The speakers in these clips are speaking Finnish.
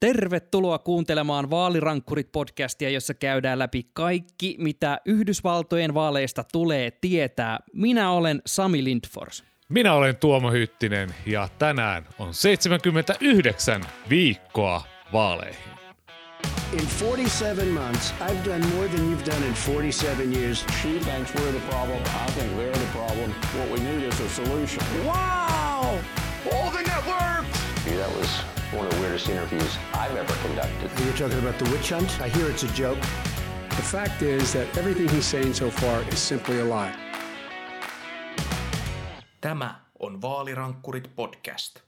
Tervetuloa kuuntelemaan Vaalirankkurit-podcastia, jossa käydään läpi kaikki, mitä Yhdysvaltojen vaaleista tulee tietää. Minä olen Sami Lindfors. Minä olen Tuomo Hyttinen ja tänään on 79 viikkoa vaaleihin. In 47 months, I've done more than you've done in 47 years. She thinks we're the problem. I think they're the problem. What we need is a solution. Wow! All the networks! That was one of the weirdest interviews I've ever conducted. You're talking about the witch hunt? I hear it's a joke. The fact is that everything he's saying so far is simply a lie. Tämä on Vaalirankkurit podcast.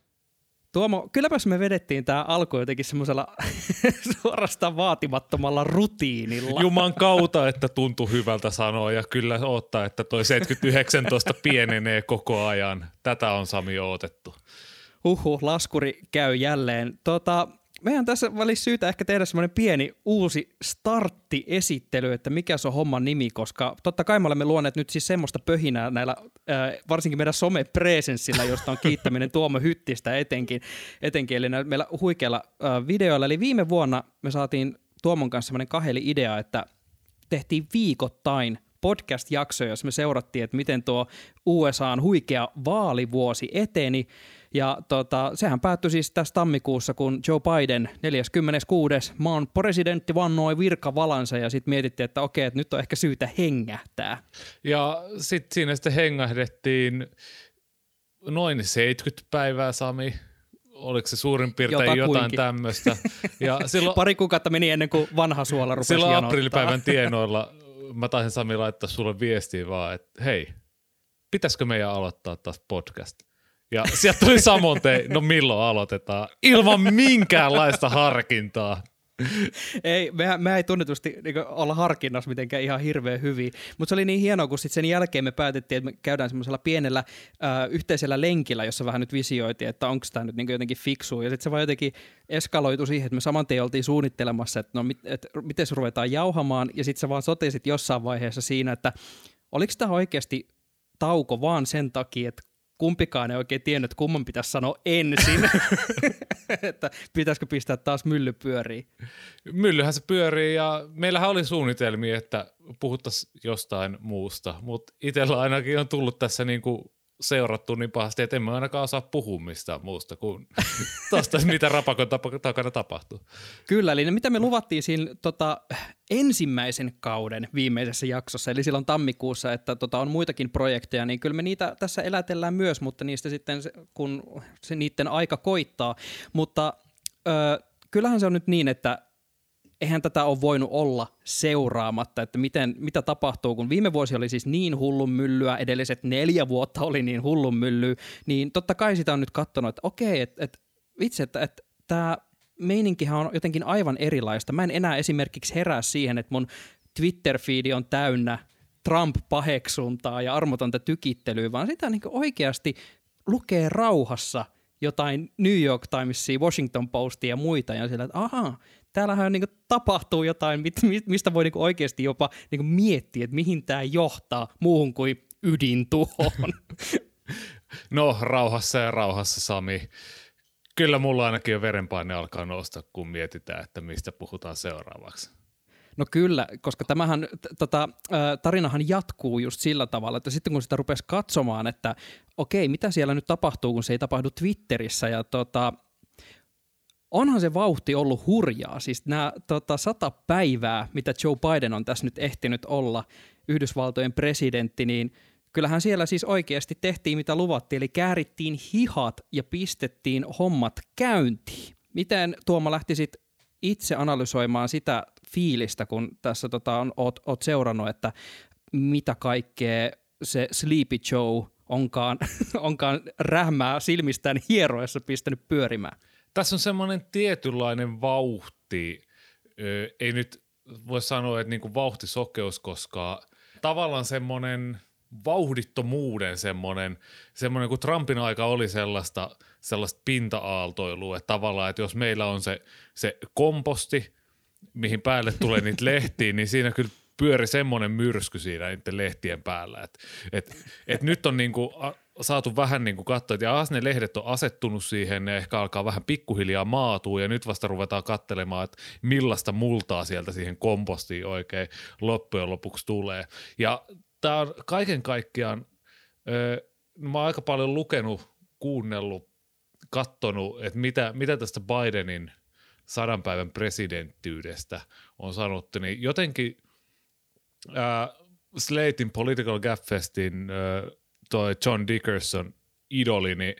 Tuomo, kylläpäs me vedettiin tämä alku jotenkin semmoisella suorastaan vaatimattomalla rutiinilla. Juman kautta, että tuntui hyvältä sanoa ja kyllä ottaa, että toi 79 pienenee koko ajan. Tätä on Sami odotettu. Huhu, laskuri käy jälleen. Tota, meidän tässä välissä syytä ehkä tehdä semmoinen pieni uusi starttiesittely, että mikä se on homman nimi, koska totta kai me olemme luoneet nyt siis semmoista pöhinää näillä, äh, varsinkin meidän somepresenssillä, josta on kiittäminen Tuomo Hyttistä etenkin, etenkin eli meillä huikeilla äh, videoilla. Eli viime vuonna me saatiin Tuomon kanssa semmoinen kaheli idea, että tehtiin viikoittain podcast-jaksoja, jos me seurattiin, että miten tuo USAn huikea vaalivuosi eteni, ja tota, sehän päättyi siis tässä tammikuussa, kun Joe Biden 46. maan presidentti vannoi virkavalansa ja sitten mietittiin, että okei, että nyt on ehkä syytä hengähtää. Ja sitten siinä sitten hengähdettiin noin 70 päivää, Sami. Oliko se suurin piirtein Jotakuinkin. jotain tämmöistä? Ja silloin, Pari kuukautta meni ennen kuin vanha suola rupesi Silloin janottaa. aprillipäivän tienoilla mä taisin Sami laittaa sulle viestiä vaan, että hei, pitäisikö meidän aloittaa taas podcast? Ja sieltä tuli samoin no milloin aloitetaan, ilman minkäänlaista harkintaa. ei, me, me ei tunnetusti niin olla harkinnassa mitenkään ihan hirveän hyvin, mutta se oli niin hienoa, kun sitten sen jälkeen me päätettiin, että me käydään semmoisella pienellä äh, yhteisellä lenkillä, jossa vähän nyt visioitiin, että onko tämä nyt niin jotenkin fiksu, ja sitten se vaan jotenkin eskaloitu siihen, että me saman tien oltiin suunnittelemassa, että no mit, et, miten se ruvetaan jauhamaan, ja sitten sä vaan sotesit jossain vaiheessa siinä, että oliko tämä oikeasti tauko vaan sen takia, että kumpikaan ei oikein tiennyt, kumman pitäisi sanoa ensin, että pitäisikö pistää taas mylly pyöriin. Myllyhän se pyörii ja meillähän oli suunnitelmia, että puhuttaisiin jostain muusta, mutta itsellä ainakin on tullut tässä niinku seurattu niin pahasti, että emme ainakaan osaa puhua mistään muusta kuin tuosta, mitä rapakon takana tapahtuu. Kyllä, eli mitä me luvattiin siinä tota, ensimmäisen kauden viimeisessä jaksossa, eli silloin tammikuussa, että tota, on muitakin projekteja, niin kyllä me niitä tässä elätellään myös, mutta niistä sitten, kun se niiden aika koittaa. Mutta ö, kyllähän se on nyt niin, että eihän tätä ole voinut olla seuraamatta, että miten, mitä tapahtuu, kun viime vuosi oli siis niin hullun myllyä, edelliset neljä vuotta oli niin hullun myllyä, niin totta kai sitä on nyt katsonut, että okei, että, että vitsi, että, että tämä meininkihän on jotenkin aivan erilaista. Mä en enää esimerkiksi herää siihen, että mun Twitter-fiidi on täynnä Trump-paheksuntaa ja armotonta tykittelyä, vaan sitä niin oikeasti lukee rauhassa jotain New York Timesia, Washington Postia ja muita, ja sillä, että ahaa, täällähän niin kuin, tapahtuu jotain, mistä voi niin kuin, oikeasti jopa niin kuin, miettiä, että mihin tämä johtaa muuhun kuin ydintuhoon. No, rauhassa ja rauhassa, Sami. Kyllä mulla ainakin jo verenpaine alkaa nousta, kun mietitään, että mistä puhutaan seuraavaksi. No kyllä, koska tämähän, tota, tarinahan jatkuu just sillä tavalla, että sitten kun sitä rupesi katsomaan, että okei, mitä siellä nyt tapahtuu, kun se ei tapahdu Twitterissä ja tota, onhan se vauhti ollut hurjaa. Siis nämä tota, sata päivää, mitä Joe Biden on tässä nyt ehtinyt olla Yhdysvaltojen presidentti, niin kyllähän siellä siis oikeasti tehtiin mitä luvattiin, eli käärittiin hihat ja pistettiin hommat käyntiin. Miten Tuoma lähtisit itse analysoimaan sitä fiilistä, kun tässä tota, on, oot, oot seurannut, että mitä kaikkea se Sleepy Joe onkaan, onkaan rähmää silmistään hieroessa pistänyt pyörimään? Tässä on semmoinen tietynlainen vauhti, ei nyt voi sanoa, että niinku vauhtisokeus, koska tavallaan semmoinen vauhdittomuuden semmoinen, semmoinen kun Trumpin aika oli sellaista, sellaista pinta-aaltoilua, että tavallaan, että jos meillä on se, se komposti, mihin päälle tulee niitä lehtiä, niin siinä kyllä pyöri semmoinen myrsky siinä niiden lehtien päällä. Et, et, et nyt on niinku saatu vähän niin kuin katsoa, että ne lehdet on asettunut siihen, ne ehkä alkaa vähän pikkuhiljaa maatua ja nyt vasta ruvetaan katselemaan, että millaista multaa sieltä siihen kompostiin oikein loppujen lopuksi tulee. Ja tämä on kaiken kaikkiaan, ö, mä oon aika paljon lukenut, kuunnellut, kattonut, että mitä, mitä tästä Bidenin sadan päivän presidenttyydestä on sanottu, niin jotenkin ää, Slatein Political Gap Festin toi John Dickerson idoli, niin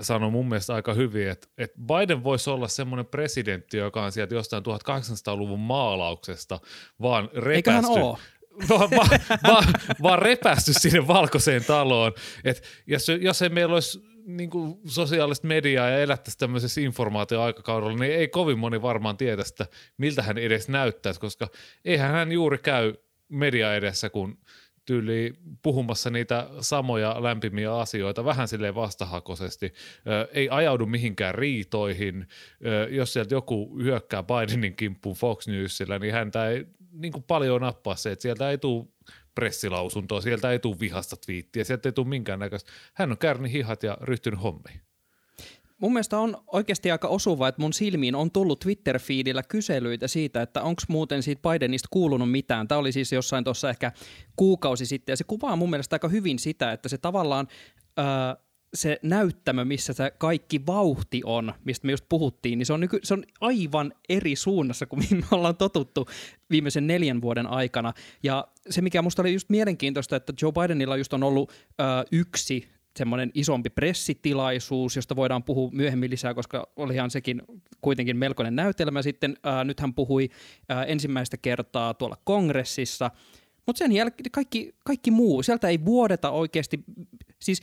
sanoi mun mielestä aika hyvin, että, että Biden voisi olla semmoinen presidentti, joka on sieltä jostain 1800-luvun maalauksesta, vaan repästy, vaan, vaan, vaan, vaan repästy sinne valkoiseen taloon. Et jos, jos ei meillä olisi niin kuin sosiaalista mediaa ja elättäisi tämmöisessä informaatioaikakaudella, niin ei kovin moni varmaan tietäisi, että miltä hän edes näyttäisi, koska eihän hän juuri käy media edessä, kun tyyli puhumassa niitä samoja lämpimiä asioita vähän silleen vastahakoisesti. Ö, ei ajaudu mihinkään riitoihin. Ö, jos sieltä joku hyökkää Bidenin kimppuun Fox Newsillä, niin häntä ei niin kuin paljon nappaa se, että sieltä ei tule pressilausuntoa, sieltä ei tule vihasta twiittiä, sieltä ei tule minkäännäköistä. Hän on kärni hihat ja ryhtynyt hommiin. Mun mielestä on oikeasti aika osuva, että mun silmiin on tullut Twitter-feedillä kyselyitä siitä, että onko muuten siitä Bidenista kuulunut mitään. Tämä oli siis jossain tuossa ehkä kuukausi sitten, ja se kuvaa mun mielestä aika hyvin sitä, että se tavallaan öö, se näyttämö, missä se kaikki vauhti on, mistä me just puhuttiin, niin se on, nyky- se on aivan eri suunnassa kuin mihin me ollaan totuttu viimeisen neljän vuoden aikana. Ja se, mikä musta oli just mielenkiintoista, että Joe Bidenilla just on ollut öö, yksi semmoinen isompi pressitilaisuus, josta voidaan puhua myöhemmin lisää, koska olihan sekin kuitenkin melkoinen näytelmä. Sitten ää, nyt hän puhui ää, ensimmäistä kertaa tuolla kongressissa, mutta sen jälkeen kaikki, kaikki muu, sieltä ei vuodeta oikeasti, siis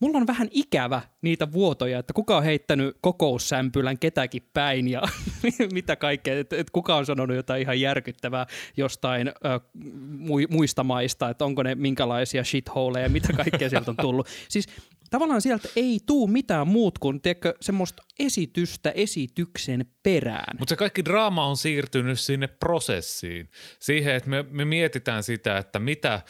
mulla on vähän ikävä niitä vuotoja, että kuka on heittänyt kokoussämpylän ketäkin päin ja mitä kaikkea, että et kuka on sanonut jotain ihan järkyttävää jostain ö, muista maista, että onko ne minkälaisia shitholeja, mitä kaikkea sieltä on tullut. Siis tavallaan sieltä ei tuu mitään muut kuin tiedätkö, semmoista esitystä esityksen perään. Mutta se kaikki draama on siirtynyt sinne prosessiin. Siihen, että me, me mietitään sitä, että mitä ö,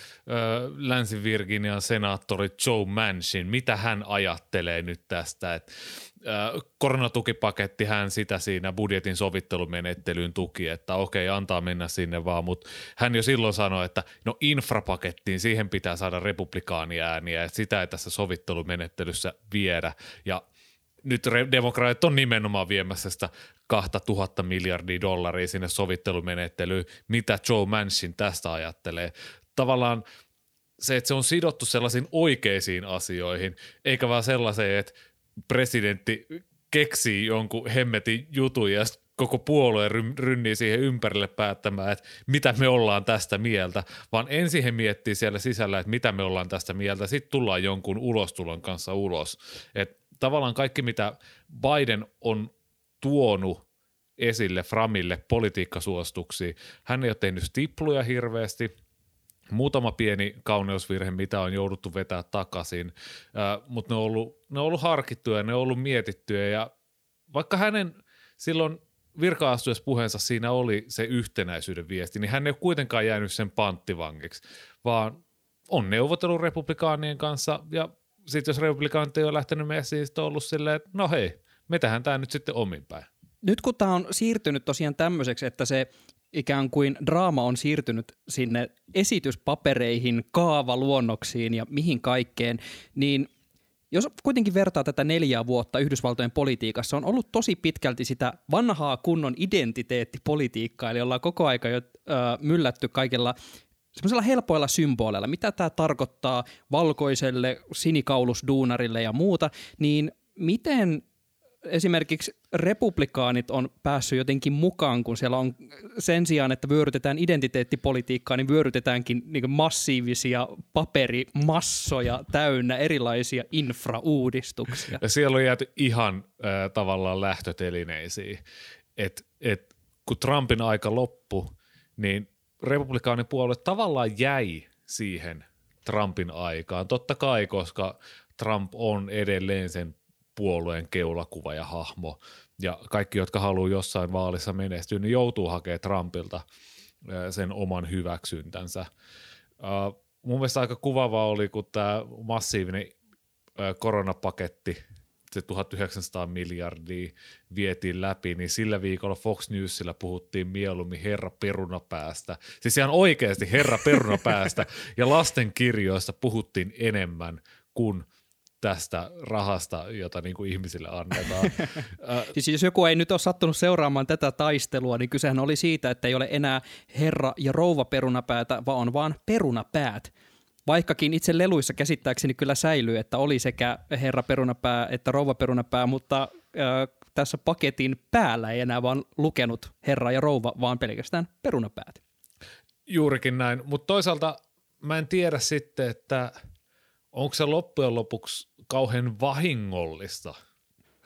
Länsi-Virginian senaattori Joe Manchin, mitä hän ajattelee nyt tästä. Et, ö, koronatukipaketti hän sitä siinä budjetin sovittelumenettelyyn tuki, että okei, antaa mennä sinne vaan, mutta hän jo silloin sanoi, että no infrapakettiin, siihen pitää saada republikaaniääniä, että sitä ei tässä sovittelumenettelyssä viedä. Ja nyt demokraatit on nimenomaan viemässä sitä 2000 miljardia dollaria sinne sovittelumenettelyyn. Mitä Joe Manchin tästä ajattelee? Tavallaan se, että se on sidottu sellaisiin oikeisiin asioihin, eikä vaan sellaiseen, että presidentti keksii jonkun hemmetin jutun ja koko puolue rynnii siihen ympärille päättämään, että mitä me ollaan tästä mieltä, vaan ensin he miettii siellä sisällä, että mitä me ollaan tästä mieltä, sitten tullaan jonkun ulostulon kanssa ulos. Et tavallaan kaikki, mitä Biden on tuonut esille Framille politiikkasuostuksia, hän ei ole tehnyt stipluja hirveästi, muutama pieni kauneusvirhe, mitä on jouduttu vetää takaisin, äh, mutta ne on, ollut, ne on ollut harkittuja, ne on ollut mietittyjä ja vaikka hänen silloin virka puheensa siinä oli se yhtenäisyyden viesti, niin hän ei ole kuitenkaan jäänyt sen panttivangiksi, vaan on neuvotellut republikaanien kanssa ja sitten jos republikaanit ei ole lähtenyt messiin, niin on ollut silleen, että no hei, me tehdään tämä nyt sitten omin päin. Nyt kun tämä on siirtynyt tosiaan tämmöiseksi, että se ikään kuin draama on siirtynyt sinne esityspapereihin, kaavaluonnoksiin ja mihin kaikkeen, niin jos kuitenkin vertaa tätä neljää vuotta Yhdysvaltojen politiikassa, on ollut tosi pitkälti sitä vanhaa kunnon identiteettipolitiikkaa, eli ollaan koko aika jo äh, myllätty kaikilla semmoisella helpoilla symboleilla, mitä tämä tarkoittaa valkoiselle sinikaulusduunarille ja muuta, niin miten esimerkiksi republikaanit on päässyt jotenkin mukaan, kun siellä on sen sijaan, että vyörytetään identiteettipolitiikkaa, niin vyörytetäänkin niin massiivisia paperimassoja täynnä erilaisia infrauudistuksia. Ja siellä on jääty ihan äh, tavallaan lähtötelineisiin. Et, et, kun Trumpin aika loppu, niin republikaanipuolue tavallaan jäi siihen Trumpin aikaan. Totta kai, koska Trump on edelleen sen puolueen keulakuva ja hahmo. Ja kaikki, jotka haluaa jossain vaalissa menestyä, niin joutuu hakemaan Trumpilta sen oman hyväksyntänsä. mun mielestä aika kuvava oli, kun tämä massiivinen koronapaketti, se 1900 miljardia vietiin läpi, niin sillä viikolla Fox Newsilla puhuttiin mieluummin herra perunapäästä. Siis ihan oikeasti herra perunapäästä ja lasten kirjoista puhuttiin enemmän kuin tästä rahasta, jota niin kuin ihmisille annetaan. Siis jos joku ei nyt ole sattunut seuraamaan tätä taistelua, niin kysehän oli siitä, että ei ole enää herra ja rouva perunapäätä, vaan on vaan perunapäät. Vaikkakin itse leluissa käsittääkseni kyllä säilyy, että oli sekä herra perunapää että rouva perunapää, mutta äh, tässä paketin päällä ei enää vaan lukenut herra ja rouva, vaan pelkästään perunapäät. Juurikin näin, mutta toisaalta mä en tiedä sitten, että onko se loppujen lopuksi kauhean vahingollista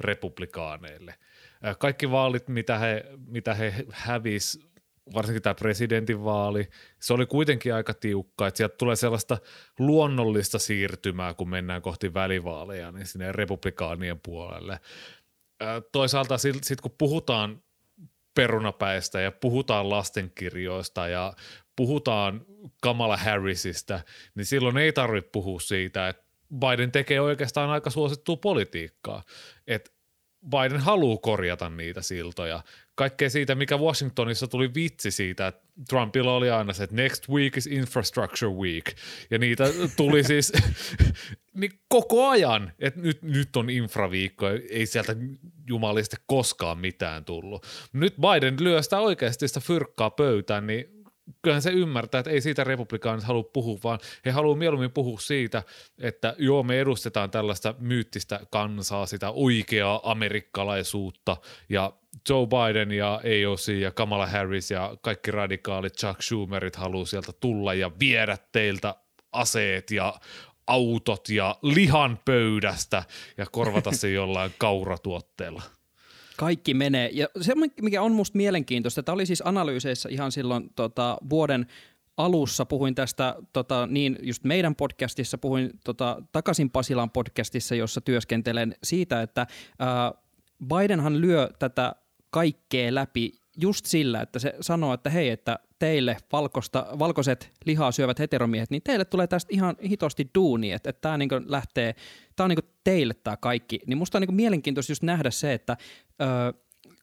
republikaaneille. Kaikki vaalit, mitä he, mitä he hävis, varsinkin tämä presidentinvaali, se oli kuitenkin aika tiukka, että sieltä tulee sellaista luonnollista siirtymää, kun mennään kohti välivaaleja, niin sinne republikaanien puolelle. Toisaalta sitten kun puhutaan perunapäistä ja puhutaan lastenkirjoista ja puhutaan Kamala Harrisista, niin silloin ei tarvitse puhua siitä, että Biden tekee oikeastaan aika suosittua politiikkaa. Että Biden haluaa korjata niitä siltoja. Kaikkea siitä, mikä Washingtonissa tuli vitsi siitä, että Trumpilla oli aina se, että next week is infrastructure week. Ja niitä tuli siis niin koko ajan, että nyt, nyt on infraviikko, ei sieltä jumalista koskaan mitään tullut. Nyt Biden lyö sitä oikeasti sitä fyrkkaa pöytään, niin kyllähän se ymmärtää, että ei siitä republikaanit halua puhua, vaan he haluavat mieluummin puhua siitä, että joo, me edustetaan tällaista myyttistä kansaa, sitä oikeaa amerikkalaisuutta, ja Joe Biden ja AOC ja Kamala Harris ja kaikki radikaalit Chuck Schumerit haluaa sieltä tulla ja viedä teiltä aseet ja autot ja lihan pöydästä ja korvata se jollain kauratuotteella. Kaikki menee. Ja se, mikä on musta mielenkiintoista, tämä oli siis analyyseissä ihan silloin tota, vuoden alussa puhuin tästä tota, niin just meidän podcastissa, puhuin tota, takaisin Pasilan podcastissa, jossa työskentelen siitä, että ää, Bidenhan lyö tätä kaikkea läpi just sillä, että se sanoo, että hei, että teille valkosta, valkoiset lihaa syövät heteromiehet, niin teille tulee tästä ihan hitosti duuni, että, että tämä niinku lähtee, tämä on niinku teille tämä kaikki. Niin musta on niinku mielenkiintoista just nähdä se, että öö,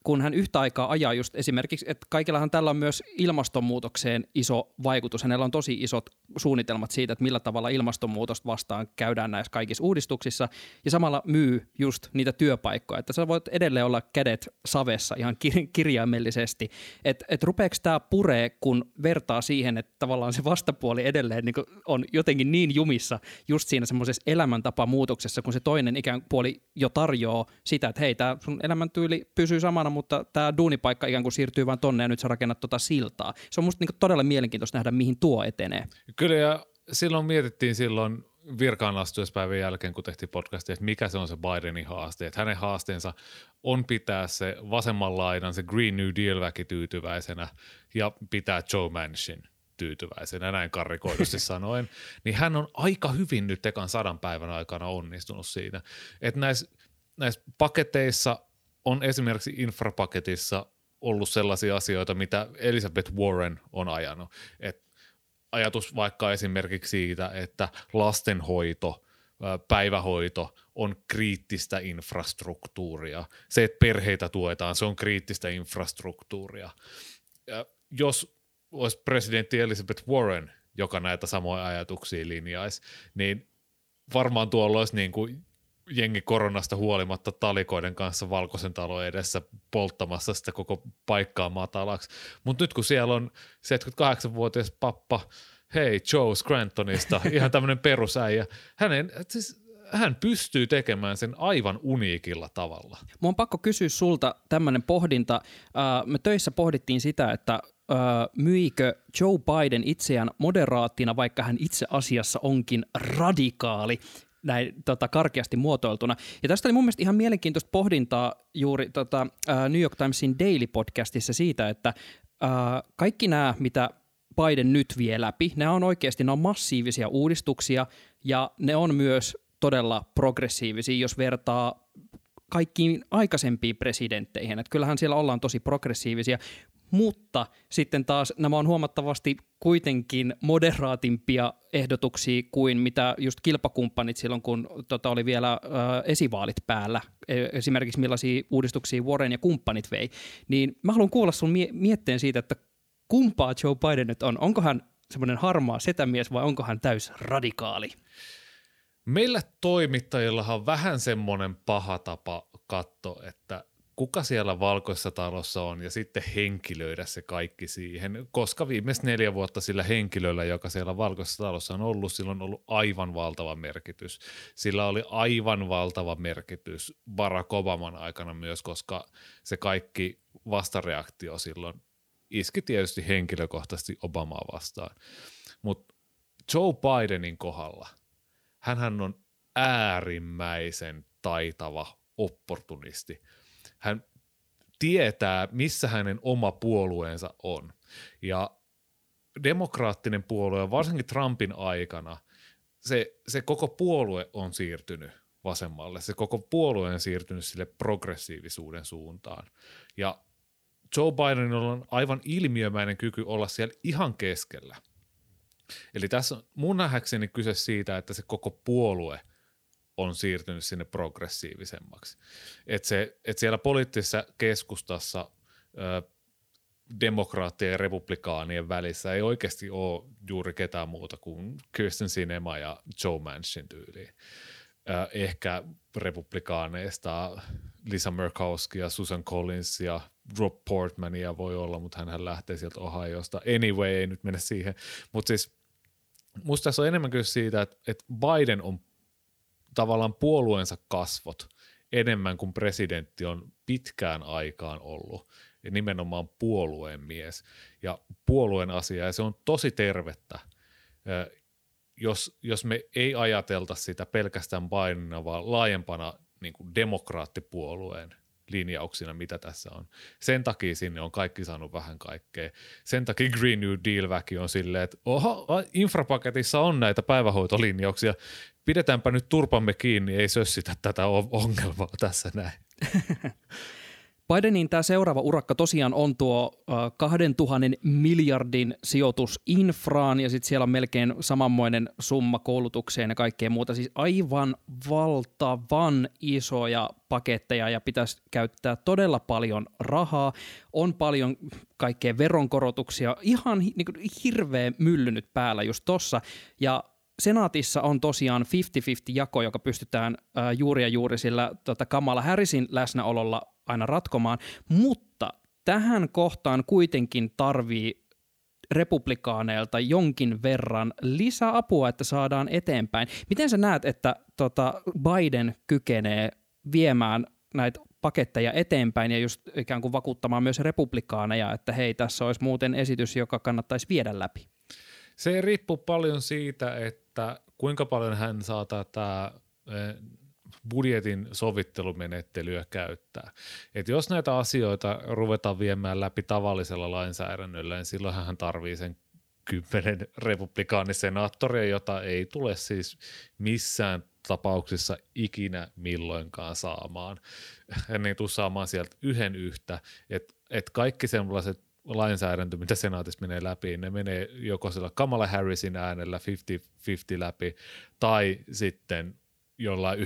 kun hän yhtä aikaa ajaa just esimerkiksi, että kaikillahan tällä on myös ilmastonmuutokseen iso vaikutus. Hänellä on tosi isot suunnitelmat siitä, että millä tavalla ilmastonmuutosta vastaan käydään näissä kaikissa uudistuksissa, ja samalla myy just niitä työpaikkoja, että sä voit edelleen olla kädet savessa ihan kir- kirjaimellisesti, että et rupeeko tämä puree, kun vertaa siihen, että tavallaan se vastapuoli edelleen niin on jotenkin niin jumissa just siinä semmoisessa elämäntapamuutoksessa, kun se toinen ikään puoli jo tarjoaa sitä, että hei, tämä sun elämäntyyli pysyy samana, mutta tämä duunipaikka ikään kuin siirtyy vaan tonne ja nyt sä rakennat tota siltaa. Se on musta niin todella mielenkiintoista nähdä, mihin tuo etenee. Kyllä ja silloin mietittiin silloin virkaan astuespäivän jälkeen, kun tehtiin podcastia, että mikä se on se Bidenin haaste. Että hänen haasteensa on pitää se vasemman laidan, se Green New Deal-väki tyytyväisenä ja pitää Joe Manchin tyytyväisenä, näin karrikoidusti sanoen, niin hän on aika hyvin nyt ekan sadan päivän aikana onnistunut siinä. Että näissä, näissä paketeissa on esimerkiksi infrapaketissa ollut sellaisia asioita, mitä Elizabeth Warren on ajanut. Et ajatus vaikka esimerkiksi siitä, että lastenhoito, päivähoito on kriittistä infrastruktuuria. Se, että perheitä tuetaan, se on kriittistä infrastruktuuria. Jos olisi presidentti Elizabeth Warren, joka näitä samoja ajatuksia linjaisi, niin varmaan tuolla olisi niin kuin jengi koronasta huolimatta talikoiden kanssa valkoisen talon edessä polttamassa sitä koko paikkaa matalaksi. Mutta nyt kun siellä on 78-vuotias pappa, hei Joe Scrantonista, ihan tämmöinen perusäijä, hänen, siis hän pystyy tekemään sen aivan uniikilla tavalla. Mun on pakko kysyä sulta tämmöinen pohdinta. Me töissä pohdittiin sitä, että myikö Joe Biden itseään moderaattina, vaikka hän itse asiassa onkin radikaali näin tota, karkeasti muotoiltuna. Ja tästä oli mun mielestä ihan mielenkiintoista pohdintaa juuri tota, New York Timesin Daily-podcastissa siitä, että äh, kaikki nämä, mitä Biden nyt vie läpi, nämä on oikeasti nämä on massiivisia uudistuksia ja ne on myös todella progressiivisia, jos vertaa kaikkiin aikaisempiin presidentteihin. Että kyllähän siellä ollaan tosi progressiivisia, mutta sitten taas nämä on huomattavasti kuitenkin moderaatimpia ehdotuksia kuin mitä just kilpakumppanit silloin, kun tota, oli vielä ö, esivaalit päällä, E- esimerkiksi millaisia uudistuksia Warren ja kumppanit vei, niin mä haluan kuulla sun mie- mietteen siitä, että kumpaa Joe Biden nyt on. Onko hän semmoinen harmaa setämies vai onko hän täys radikaali? Meillä toimittajillahan on vähän semmoinen paha tapa katsoa, että kuka siellä valkoisessa talossa on ja sitten henkilöidä se kaikki siihen, koska viimeiset neljä vuotta sillä henkilöllä, joka siellä valkoisessa talossa on ollut, sillä on ollut aivan valtava merkitys. Sillä oli aivan valtava merkitys Barack Obaman aikana myös, koska se kaikki vastareaktio silloin iski tietysti henkilökohtaisesti Obamaa vastaan. Mutta Joe Bidenin kohdalla, hän on äärimmäisen taitava opportunisti. Hän tietää, missä hänen oma puolueensa on. Ja demokraattinen puolue, varsinkin Trumpin aikana, se, se koko puolue on siirtynyt vasemmalle. Se koko puolue on siirtynyt sille progressiivisuuden suuntaan. Ja Joe Bidenilla on aivan ilmiömäinen kyky olla siellä ihan keskellä. Eli tässä on mun nähdäkseni kyse siitä, että se koko puolue on siirtynyt sinne progressiivisemmaksi. Että se, et siellä poliittisessa keskustassa ö, demokraattien ja republikaanien välissä ei oikeasti ole juuri ketään muuta kuin Kirsten Sinema ja Joe Manchin tyyliin. Ö, ehkä republikaaneista Lisa Murkowski ja Susan Collins ja Rob Portmania voi olla, mutta hän lähtee sieltä Ohiosta. Anyway, ei nyt mennä siihen. Mutta siis musta tässä on enemmän kyse siitä, että, että Biden on tavallaan puolueensa kasvot enemmän kuin presidentti on pitkään aikaan ollut. Ja nimenomaan puolueen mies ja puolueen asia, ja se on tosi tervettä, jos, jos me ei ajatelta sitä pelkästään Bidenina, vaan laajempana niin kuin demokraattipuolueen linjauksina, mitä tässä on. Sen takia sinne on kaikki saanut vähän kaikkea. Sen takia Green New Deal-väki on silleen, että oho, infrapaketissa on näitä päivähoitolinjauksia, pidetäänpä nyt turpamme kiinni, ei sössitä tätä ongelmaa tässä näin. Bidenin tämä seuraava urakka tosiaan on tuo äh, 2000 miljardin sijoitus infraan ja sitten siellä on melkein samanmoinen summa koulutukseen ja kaikkea muuta. Siis aivan valtavan isoja paketteja ja pitäisi käyttää todella paljon rahaa. On paljon kaikkea veronkorotuksia, ihan niin kuin, hirveä myllynyt päällä just tossa. Ja senaatissa on tosiaan 50-50 jako, joka pystytään ää, juuri ja juuri sillä tota, Kamala Harrisin läsnäololla aina ratkomaan, mutta tähän kohtaan kuitenkin tarvii republikaaneilta jonkin verran lisäapua, että saadaan eteenpäin. Miten sä näet, että tota Biden kykenee viemään näitä paketteja eteenpäin ja just ikään kuin vakuuttamaan myös republikaaneja, että hei, tässä olisi muuten esitys, joka kannattaisi viedä läpi? Se riippuu paljon siitä, että kuinka paljon hän saa tätä budjetin sovittelumenettelyä käyttää. Et jos näitä asioita ruvetaan viemään läpi tavallisella lainsäädännöllä, niin silloin hän tarvii sen kymmenen republikaanisenaattoria, jota ei tule siis missään tapauksessa ikinä milloinkaan saamaan. Hän ei tule saamaan sieltä yhden yhtä, että et kaikki sellaiset lainsäädäntö, mitä senaatissa menee läpi, ne menee joko sillä Kamala Harrisin äänellä 50-50 läpi, tai sitten jollain 94-1,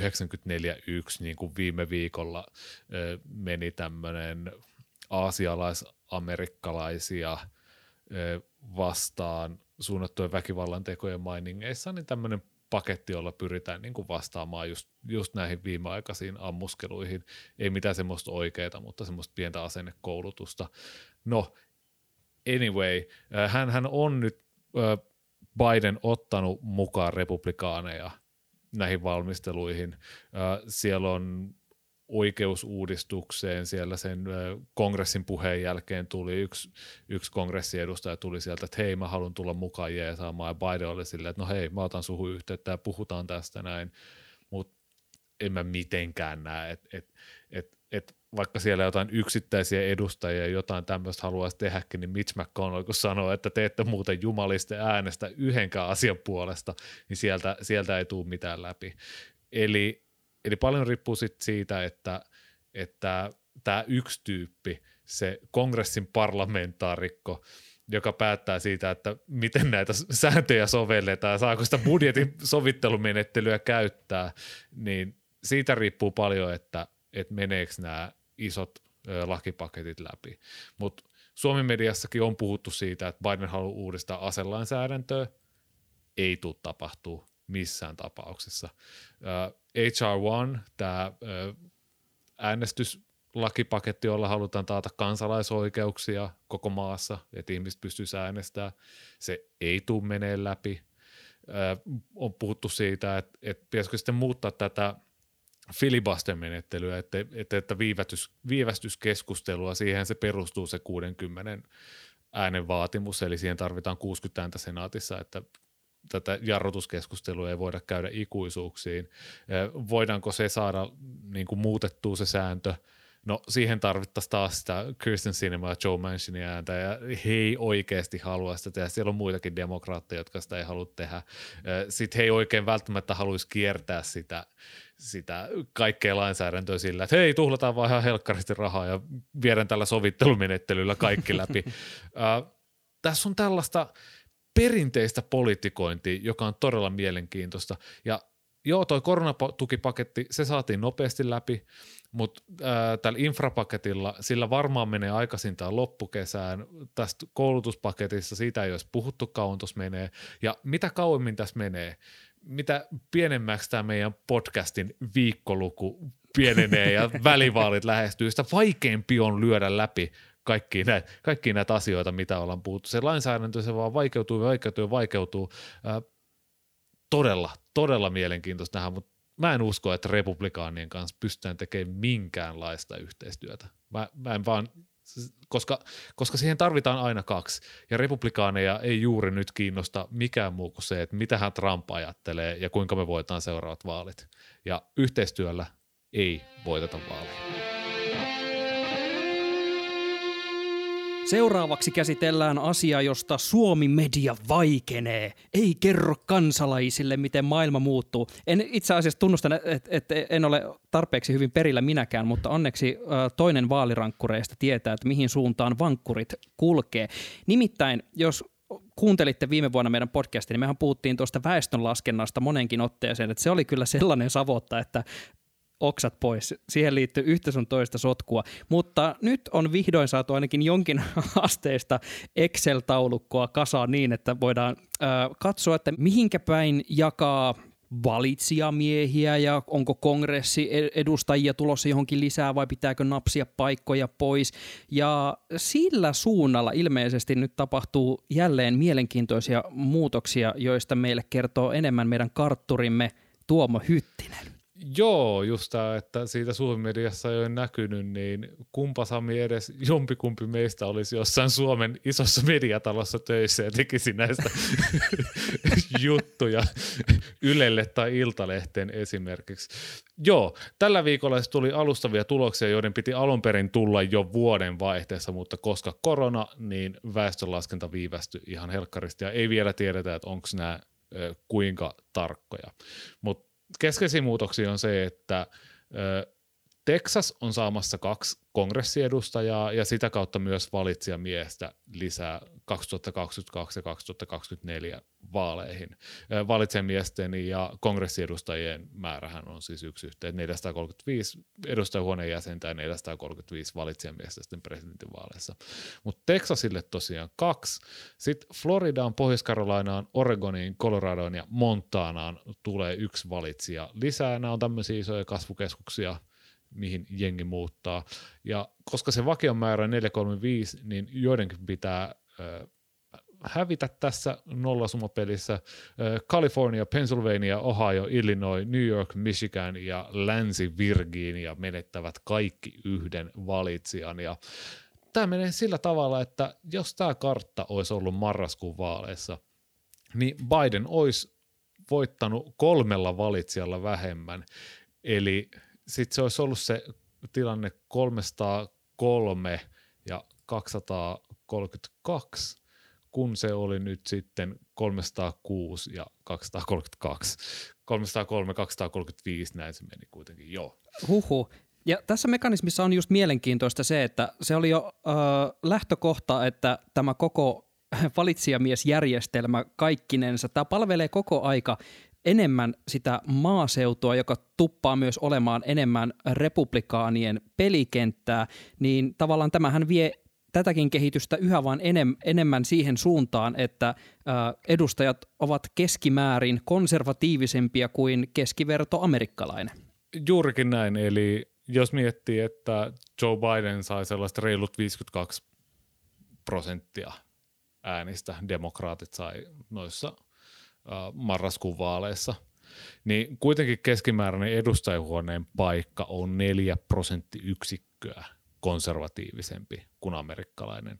niin kuin viime viikolla ö, meni tämmöinen aasialais-amerikkalaisia ö, vastaan suunnattujen väkivallan tekojen mainingeissa, niin tämmöinen paketti, jolla pyritään niin kuin vastaamaan just, just näihin viimeaikaisiin ammuskeluihin. Ei mitään semmoista oikeaa, mutta semmoista pientä asennekoulutusta. No, anyway, hän, hän on nyt Biden ottanut mukaan republikaaneja näihin valmisteluihin. Siellä on oikeusuudistukseen, siellä sen kongressin puheen jälkeen tuli yksi, yksi kongressiedustaja tuli sieltä, että hei mä haluan tulla mukaan jeesaamaan ja Biden oli silleen, että no hei mä otan suhun yhteyttä ja puhutaan tästä näin, mutta en mä mitenkään näe, että et, et, et vaikka siellä jotain yksittäisiä edustajia jotain tämmöistä haluaisi tehdäkin, niin Mitch McConnell, kun sanoo, että te ette muuten jumalisten äänestä yhdenkään asian puolesta, niin sieltä, sieltä ei tule mitään läpi. Eli, eli paljon riippuu sit siitä, että, että tämä yksi tyyppi, se kongressin parlamentaarikko, joka päättää siitä, että miten näitä sääntöjä sovelletaan, saako sitä budjetin sovittelumenettelyä käyttää, niin siitä riippuu paljon, että, että meneekö nämä isot ö, lakipaketit läpi. Mutta Suomen mediassakin on puhuttu siitä, että Biden haluaa uudistaa aselainsäädäntöä. Ei tule tapahtuu missään tapauksessa. HR1, tämä äänestyslakipaketti, jolla halutaan taata kansalaisoikeuksia koko maassa, että ihmiset pystyisivät äänestämään, se ei tule menee läpi. On puhuttu siitä, että, että pitäisikö sitten muuttaa tätä filibuster-menettelyä, että, että, että viivästys, viivästyskeskustelua, siihen se perustuu se 60 äänen vaatimus, eli siihen tarvitaan 60 ääntä senaatissa, että tätä jarrutuskeskustelua ei voida käydä ikuisuuksiin. Voidaanko se saada niin kuin muutettua se sääntö? No siihen tarvittaisiin taas sitä Kirsten Sinema ja Joe Manchinin ääntä, ja he ei oikeasti halua sitä tehdä. Siellä on muitakin demokraatteja, jotka sitä ei halua tehdä. Sitten he ei oikein välttämättä haluaisi kiertää sitä, sitä kaikkea lainsäädäntöä sillä, että hei, tuhlataan vaan ihan helkkaristi rahaa ja viedään tällä sovittelumenettelyllä kaikki läpi. tässä on tällaista perinteistä politikointia, joka on todella mielenkiintoista. Ja joo, toi koronatukipaketti, se saatiin nopeasti läpi, mutta äh, tällä infrapaketilla, sillä varmaan menee aikaisintaan loppukesään. Tästä koulutuspaketissa siitä ei olisi puhuttu kauan tuossa menee. Ja mitä kauemmin tässä menee, mitä pienemmäksi tämä meidän podcastin viikkoluku pienenee ja välivaalit lähestyy, sitä vaikeampi on lyödä läpi kaikki näitä, kaikki näitä asioita, mitä ollaan puhuttu. Se lainsäädäntö, se vaan vaikeutuu, vaikeutuu, vaikeutuu. Ää, todella, todella mielenkiintoista nähdä, mutta mä en usko, että republikaanien kanssa pystytään tekemään minkäänlaista yhteistyötä. Mä, mä en vaan, koska, koska siihen tarvitaan aina kaksi. Ja republikaaneja ei juuri nyt kiinnosta mikään muu kuin se, että mitä hän Trump ajattelee ja kuinka me voitaan seuraavat vaalit. Ja yhteistyöllä ei voiteta vaaleja. Seuraavaksi käsitellään asiaa, josta Suomi media vaikenee. Ei kerro kansalaisille, miten maailma muuttuu. En itse asiassa tunnustan, että et, en ole tarpeeksi hyvin perillä minäkään, mutta onneksi toinen vaalirankkureista tietää, että mihin suuntaan vankkurit kulkee. Nimittäin, jos kuuntelitte viime vuonna meidän podcastin, niin mehän puhuttiin tuosta väestönlaskennasta monenkin otteeseen, että se oli kyllä sellainen savotta, että oksat pois. Siihen liittyy yhtä sun toista sotkua. Mutta nyt on vihdoin saatu ainakin jonkin asteista Excel-taulukkoa kasaan niin, että voidaan äh, katsoa, että mihinkä päin jakaa valitsijamiehiä ja onko kongressi e-, edustajia tulossa johonkin lisää vai pitääkö napsia paikkoja pois. Ja sillä suunnalla ilmeisesti nyt tapahtuu jälleen mielenkiintoisia muutoksia, joista meille kertoo enemmän meidän kartturimme Tuomo Hyttinen. Joo, just tämä, että siitä Suomen mediassa ei ole näkynyt, niin kumpa Sami edes jompikumpi meistä olisi jossain Suomen isossa mediatalossa töissä ja tekisi näistä juttuja Ylelle tai Iltalehteen esimerkiksi. Joo, tällä viikolla tuli alustavia tuloksia, joiden piti alun perin tulla jo vuoden vaihteessa, mutta koska korona, niin väestönlaskenta viivästyi ihan helkkaristi ja ei vielä tiedetä, että onko nämä kuinka tarkkoja. Mutta keskeisiä muutoksia on se, että Texas on saamassa kaksi kongressiedustajaa ja sitä kautta myös valitsijamiestä lisää 2022 ja 2024 vaaleihin. Valitsijamiesten ja kongressiedustajien määrähän on siis yksi yhteen 435 edustajahuoneen jäsentä ja 435 valitsijamiestä sitten presidentinvaaleissa. Mutta Texasille tosiaan kaksi. Sitten Floridaan, Pohjois-Carolinaan, Oregoniin, Coloradoon ja Montanaan tulee yksi valitsija lisää. Nämä on tämmöisiä isoja kasvukeskuksia – mihin jengi muuttaa. Ja koska se vakion määrä on 435, niin joidenkin pitää äh, hävitä tässä nollasumapelissä. California, Pennsylvania, Ohio, Illinois, New York, Michigan ja Länsi-Virginia menettävät kaikki yhden valitsijan. Ja tämä menee sillä tavalla, että jos tämä kartta olisi ollut marraskuun vaaleissa, niin Biden olisi voittanut kolmella valitsijalla vähemmän. Eli sitten se olisi ollut se tilanne 303 ja 232, kun se oli nyt sitten 306 ja 232. 303, 235, näin se meni kuitenkin, joo. Huhu. Ja tässä mekanismissa on just mielenkiintoista se, että se oli jo äh, lähtökohta, että tämä koko valitsijamiesjärjestelmä kaikkinensa, tämä palvelee koko aika enemmän sitä maaseutua, joka tuppaa myös olemaan enemmän republikaanien pelikenttää, niin tavallaan tämähän vie tätäkin kehitystä yhä enem, enemmän siihen suuntaan, että edustajat ovat keskimäärin konservatiivisempia kuin keskiverto amerikkalainen. Juurikin näin, eli jos miettii, että Joe Biden sai sellaista reilut 52 prosenttia äänistä, demokraatit sai noissa marraskuun vaaleissa, niin kuitenkin keskimääräinen edustajahuoneen paikka on neljä prosenttiyksikköä konservatiivisempi kuin amerikkalainen.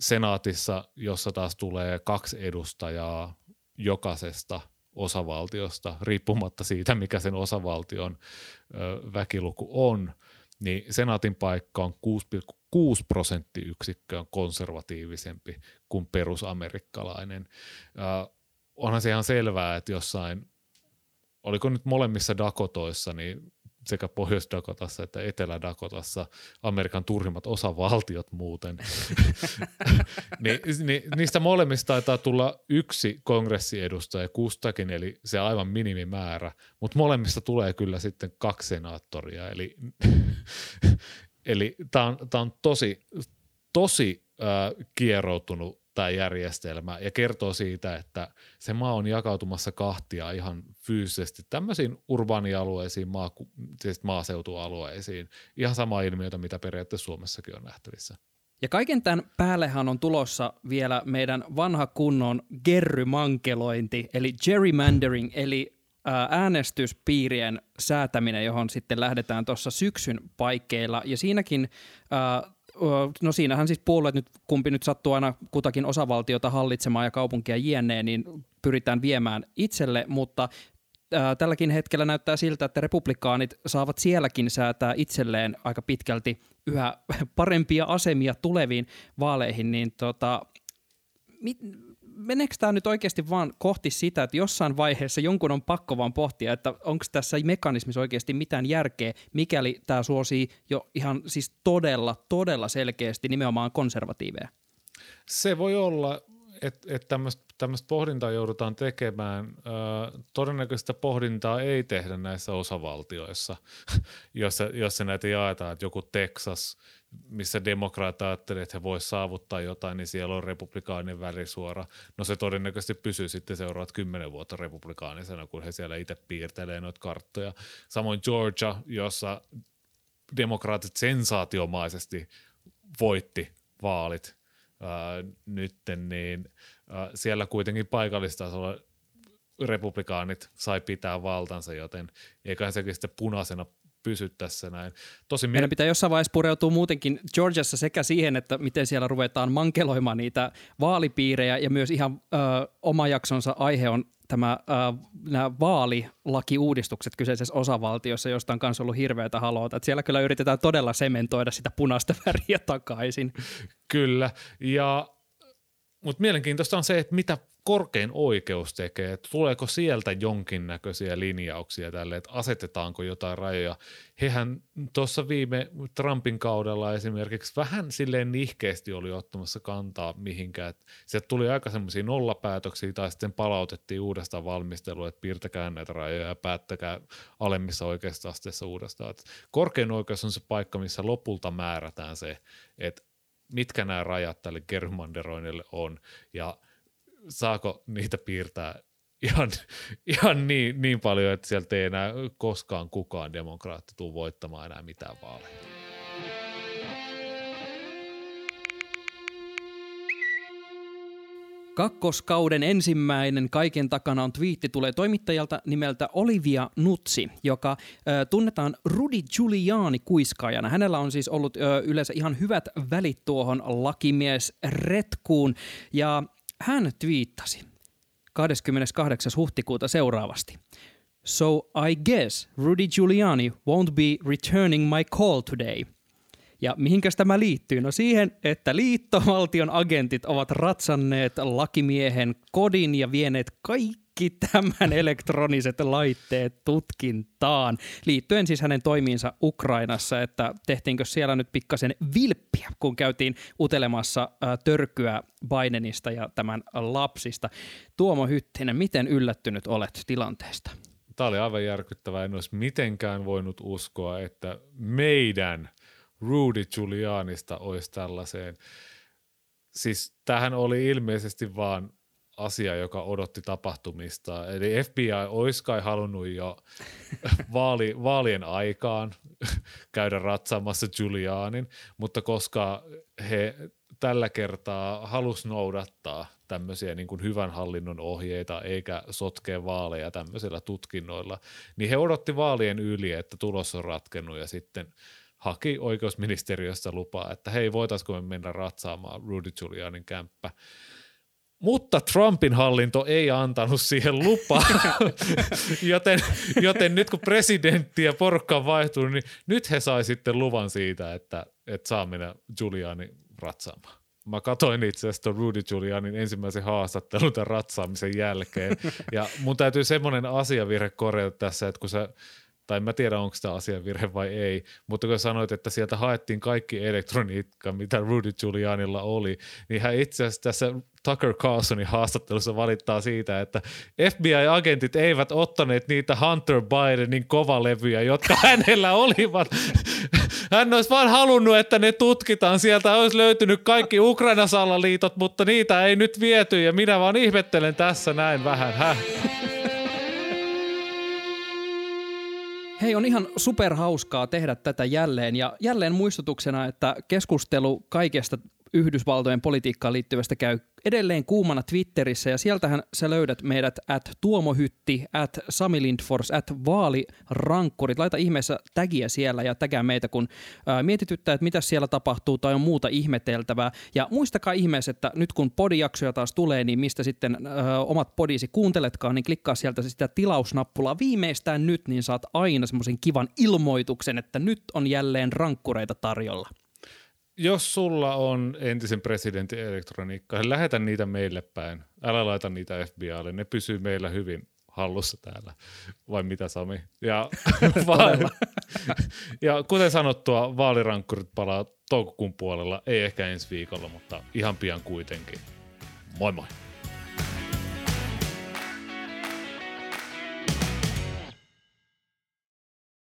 Senaatissa, jossa taas tulee kaksi edustajaa jokaisesta osavaltiosta, riippumatta siitä, mikä sen osavaltion väkiluku on, niin senaatin paikka on 6,6 prosenttiyksikköä konservatiivisempi kuin perusamerikkalainen. Onhan se ihan selvää, että jossain, oliko nyt molemmissa Dakotoissa, niin sekä Pohjois-Dakotassa että Etelä-Dakotassa Amerikan turhimmat osavaltiot muuten. ni, ni, niistä molemmista taitaa tulla yksi kongressiedustaja kustakin, eli se aivan minimimäärä, mutta molemmista tulee kyllä sitten kaksi senaattoria, eli, eli tämä on, on tosi, tosi äh, kieroutunut tämä järjestelmä ja kertoo siitä, että se maa on jakautumassa kahtia ihan fyysisesti tämmöisiin urbaanialueisiin, maa, siis maaseutualueisiin. Ihan sama ilmiötä, mitä periaatteessa Suomessakin on nähtävissä. Ja kaiken tämän päällehän on tulossa vielä meidän vanha kunnon gerrymankelointi, eli gerrymandering, eli äänestyspiirien säätäminen, johon sitten lähdetään tuossa syksyn paikkeilla. Ja siinäkin no siinähän siis puolueet nyt, kumpi nyt sattuu aina kutakin osavaltiota hallitsemaan ja kaupunkia jienneen, niin pyritään viemään itselle, mutta tälläkin hetkellä näyttää siltä, että republikaanit saavat sielläkin säätää itselleen aika pitkälti yhä parempia asemia tuleviin vaaleihin, niin tota, mit, meneekö tämä nyt oikeasti vaan kohti sitä, että jossain vaiheessa jonkun on pakko vaan pohtia, että onko tässä mekanismissa oikeasti mitään järkeä, mikäli tämä suosii jo ihan siis todella, todella selkeästi nimenomaan konservatiiveja? Se voi olla, että et tämmöistä pohdintaa joudutaan tekemään. Ö, todennäköistä pohdintaa ei tehdä näissä osavaltioissa, jossa, jossa näitä jaetaan, että joku Texas – missä demokraat ajattelee, että he voisivat saavuttaa jotain, niin siellä on republikaanin värisuora. No se todennäköisesti pysyy sitten seuraavat kymmenen vuotta republikaanisena, kun he siellä itse piirtelee noita karttoja. Samoin Georgia, jossa demokraatit sensaatiomaisesti voitti vaalit ää, nytten, niin ää, siellä kuitenkin paikallistasolla republikaanit sai pitää valtansa, joten eiköhän sekin sitten punaisena pysy tässä näin. Tosi Meidän pitää jossain vaiheessa pureutua muutenkin Georgiassa sekä siihen, että miten siellä ruvetaan mankeloimaan niitä vaalipiirejä ja myös ihan ö, oma jaksonsa aihe on tämä, ö, nämä vaalilakiuudistukset kyseisessä osavaltiossa, josta on myös ollut hirveätä haloota. Että siellä kyllä yritetään todella sementoida sitä punaista väriä takaisin. Kyllä, ja mutta mielenkiintoista on se, että mitä korkein oikeus tekee, että tuleeko sieltä jonkinnäköisiä linjauksia tälle, että asetetaanko jotain rajoja. Hehän tuossa viime Trumpin kaudella esimerkiksi vähän silleen nihkeästi oli ottamassa kantaa mihinkään, sieltä tuli aika semmoisia nollapäätöksiä tai sitten palautettiin uudestaan valmistelua, että piirtäkää näitä rajoja ja päättäkää alemmissa oikeassa asteessa uudestaan. Että korkein oikeus on se paikka, missä lopulta määrätään se, että mitkä nämä rajat tälle germanderoinnille on ja – saako niitä piirtää ihan, ihan niin, niin paljon, että sieltä ei enää koskaan kukaan demokraatti tule voittamaan enää mitään vaaleja. Kakkoskauden ensimmäinen kaiken takana on twiitti tulee toimittajalta nimeltä Olivia Nutsi, joka ö, tunnetaan Rudy Giuliani kuiskaajana. Hänellä on siis ollut ö, yleensä ihan hyvät välit tuohon lakimies retkuun ja hän twiittasi 28. huhtikuuta seuraavasti. So I guess Rudy Giuliani won't be returning my call today. Ja mihinkäs tämä liittyy? No siihen, että liittovaltion agentit ovat ratsanneet lakimiehen kodin ja vieneet kaikki kaikki tämän elektroniset laitteet tutkintaan liittyen siis hänen toimiinsa Ukrainassa, että tehtiinkö siellä nyt pikkasen vilppiä, kun käytiin utelemassa äh, törkyä Bidenista ja tämän lapsista. Tuomo Hyttinen, miten yllättynyt olet tilanteesta? Tämä oli aivan järkyttävää. En olisi mitenkään voinut uskoa, että meidän Rudy Giulianista olisi tällaiseen. Siis tähän oli ilmeisesti vaan asia, joka odotti tapahtumista. Eli FBI olisi kai halunnut jo vaali, vaalien aikaan käydä ratsaamassa Giulianin, mutta koska he tällä kertaa halus noudattaa tämmöisiä niin kuin hyvän hallinnon ohjeita eikä sotkea vaaleja tämmöisillä tutkinnoilla, niin he odotti vaalien yli, että tulos on ratkennut ja sitten haki oikeusministeriössä lupaa, että hei, voitaisiko me mennä ratsaamaan Rudy Giulianin kämppä. Mutta Trumpin hallinto ei antanut siihen lupaa, joten, joten nyt kun presidentti ja porukka on vaihtunut, niin nyt he sai sitten luvan siitä, että, että saa mennä Giuliani ratsaamaan. Mä katoin itse asiassa Rudy Giulianin ensimmäisen haastattelun tämän ratsaamisen jälkeen. Ja mun täytyy semmoinen asiavirhe korjata tässä, että kun sä tai en mä tiedä onko tämä asiavirhe vai ei, mutta kun sanoit, että sieltä haettiin kaikki elektroniikka, mitä Rudy Giulianilla oli, niin hän itse asiassa tässä Tucker Carlsonin haastattelussa valittaa siitä, että FBI-agentit eivät ottaneet niitä Hunter Bidenin kovalevyjä, jotka hänellä olivat. Hän olisi vaan halunnut, että ne tutkitaan. Sieltä olisi löytynyt kaikki Ukraina salaliitot, mutta niitä ei nyt viety ja minä vaan ihmettelen tässä näin vähän. Häh? Hei, on ihan superhauskaa tehdä tätä jälleen ja jälleen muistutuksena, että keskustelu kaikesta Yhdysvaltojen politiikkaan liittyvästä käy edelleen kuumana Twitterissä ja sieltähän sä löydät meidät at Tuomohytti, at Sami Lindfors, at Vaalirankkurit. Laita ihmeessä tagia siellä ja tägää meitä, kun ää, mietityttää, että mitä siellä tapahtuu tai on muuta ihmeteltävää. Ja muistakaa ihmeessä, että nyt kun podijaksoja taas tulee, niin mistä sitten ää, omat podisi kuunteletkaan, niin klikkaa sieltä sitä tilausnappulaa viimeistään nyt, niin saat aina semmoisen kivan ilmoituksen, että nyt on jälleen rankkureita tarjolla jos sulla on entisen presidentin elektroniikkaa, lähetä niitä meille päin. Älä laita niitä FBIlle, ne pysyy meillä hyvin hallussa täällä. Vai mitä Sami? Ja, va- ja kuten sanottua, vaalirankkurit palaa toukokuun puolella, ei ehkä ensi viikolla, mutta ihan pian kuitenkin. Moi moi!